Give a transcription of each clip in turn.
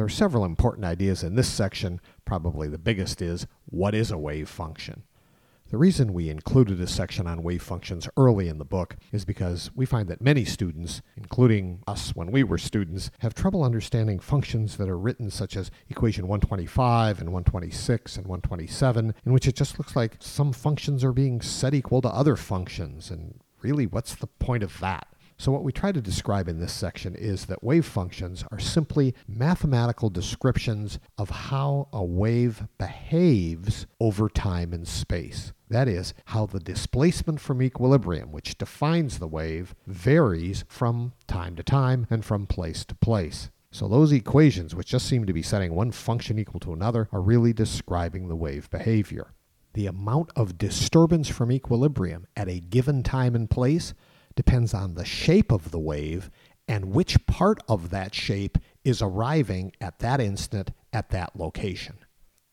There are several important ideas in this section. Probably the biggest is what is a wave function? The reason we included a section on wave functions early in the book is because we find that many students, including us when we were students, have trouble understanding functions that are written such as equation 125 and 126 and 127, in which it just looks like some functions are being set equal to other functions. And really, what's the point of that? So, what we try to describe in this section is that wave functions are simply mathematical descriptions of how a wave behaves over time and space. That is, how the displacement from equilibrium, which defines the wave, varies from time to time and from place to place. So those equations, which just seem to be setting one function equal to another, are really describing the wave behavior. The amount of disturbance from equilibrium at a given time and place depends on the shape of the wave and which part of that shape is arriving at that instant at that location.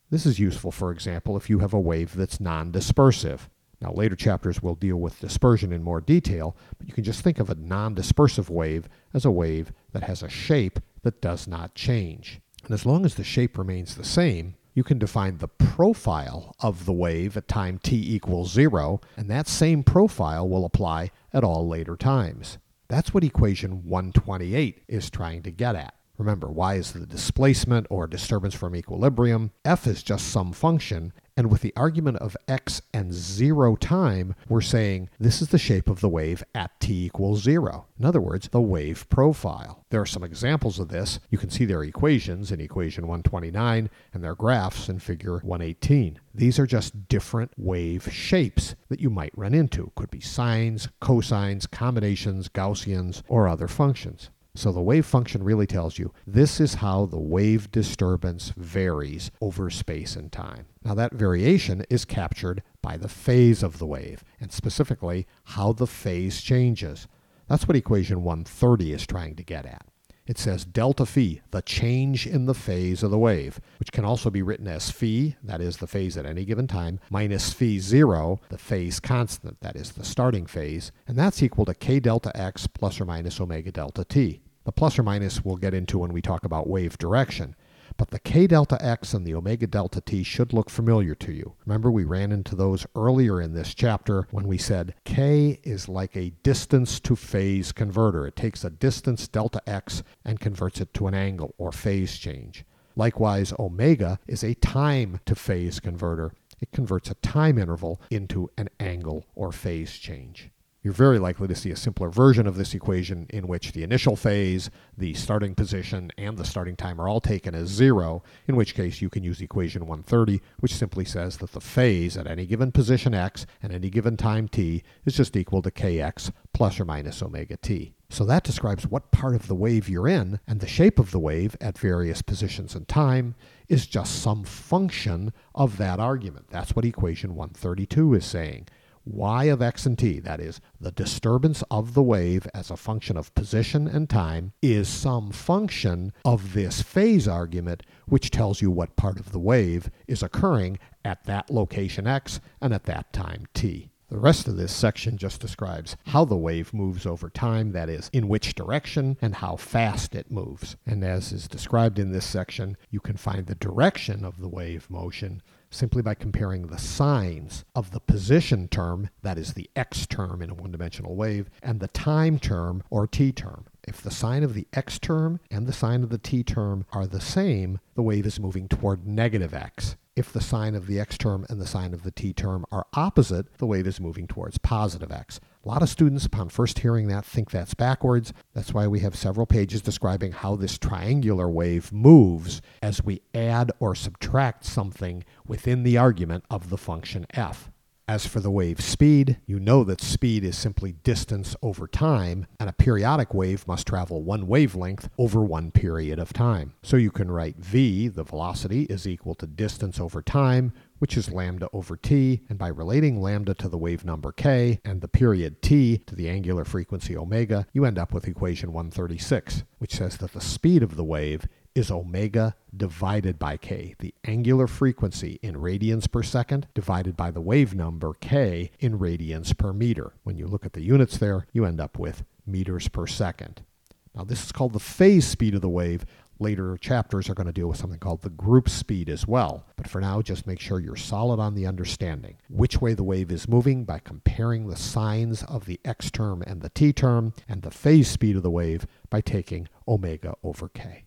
This is useful, for example, if you have a wave that's non-dispersive. Now, later chapters will deal with dispersion in more detail, but you can just think of a non-dispersive wave as a wave that has a shape that does not change. And as long as the shape remains the same, you can define the profile of the wave at time t equals zero, and that same profile will apply at all later times. That's what equation 128 is trying to get at. Remember, y is the displacement or disturbance from equilibrium, f is just some function, and with the argument of x and zero time, we're saying this is the shape of the wave at t equals zero. In other words, the wave profile. There are some examples of this. You can see their equations in equation 129 and their graphs in figure 118. These are just different wave shapes that you might run into. Could be sines, cosines, combinations, Gaussians, or other functions. So the wave function really tells you this is how the wave disturbance varies over space and time. Now that variation is captured by the phase of the wave, and specifically how the phase changes. That's what equation 130 is trying to get at. It says delta phi, the change in the phase of the wave, which can also be written as phi, that is the phase at any given time, minus phi 0, the phase constant, that is the starting phase, and that's equal to k delta x plus or minus omega delta t. The plus or minus we'll get into when we talk about wave direction. But the k delta x and the omega delta t should look familiar to you. Remember, we ran into those earlier in this chapter when we said k is like a distance to phase converter. It takes a distance delta x and converts it to an angle or phase change. Likewise, omega is a time to phase converter. It converts a time interval into an angle or phase change you're very likely to see a simpler version of this equation in which the initial phase, the starting position, and the starting time are all taken as zero, in which case you can use equation 130, which simply says that the phase at any given position x and any given time t is just equal to kx plus or minus omega t. So that describes what part of the wave you're in, and the shape of the wave at various positions and time is just some function of that argument. That's what equation 132 is saying y of x and t, that is, the disturbance of the wave as a function of position and time, is some function of this phase argument, which tells you what part of the wave is occurring at that location x and at that time t. The rest of this section just describes how the wave moves over time, that is, in which direction and how fast it moves. And as is described in this section, you can find the direction of the wave motion simply by comparing the signs of the position term, that is the x term in a one dimensional wave, and the time term or t term. If the sign of the x term and the sign of the t term are the same, the wave is moving toward negative x. If the sign of the x term and the sign of the t term are opposite, the wave is moving towards positive x. A lot of students, upon first hearing that, think that's backwards. That's why we have several pages describing how this triangular wave moves as we add or subtract something within the argument of the function f. As for the wave speed, you know that speed is simply distance over time, and a periodic wave must travel one wavelength over one period of time. So you can write v, the velocity, is equal to distance over time, which is lambda over t, and by relating lambda to the wave number k and the period t to the angular frequency omega, you end up with equation 136, which says that the speed of the wave is omega divided by k, the angular frequency in radians per second divided by the wave number k in radians per meter. When you look at the units there, you end up with meters per second. Now, this is called the phase speed of the wave. Later chapters are going to deal with something called the group speed as well. But for now, just make sure you're solid on the understanding which way the wave is moving by comparing the signs of the x term and the t term, and the phase speed of the wave by taking omega over k.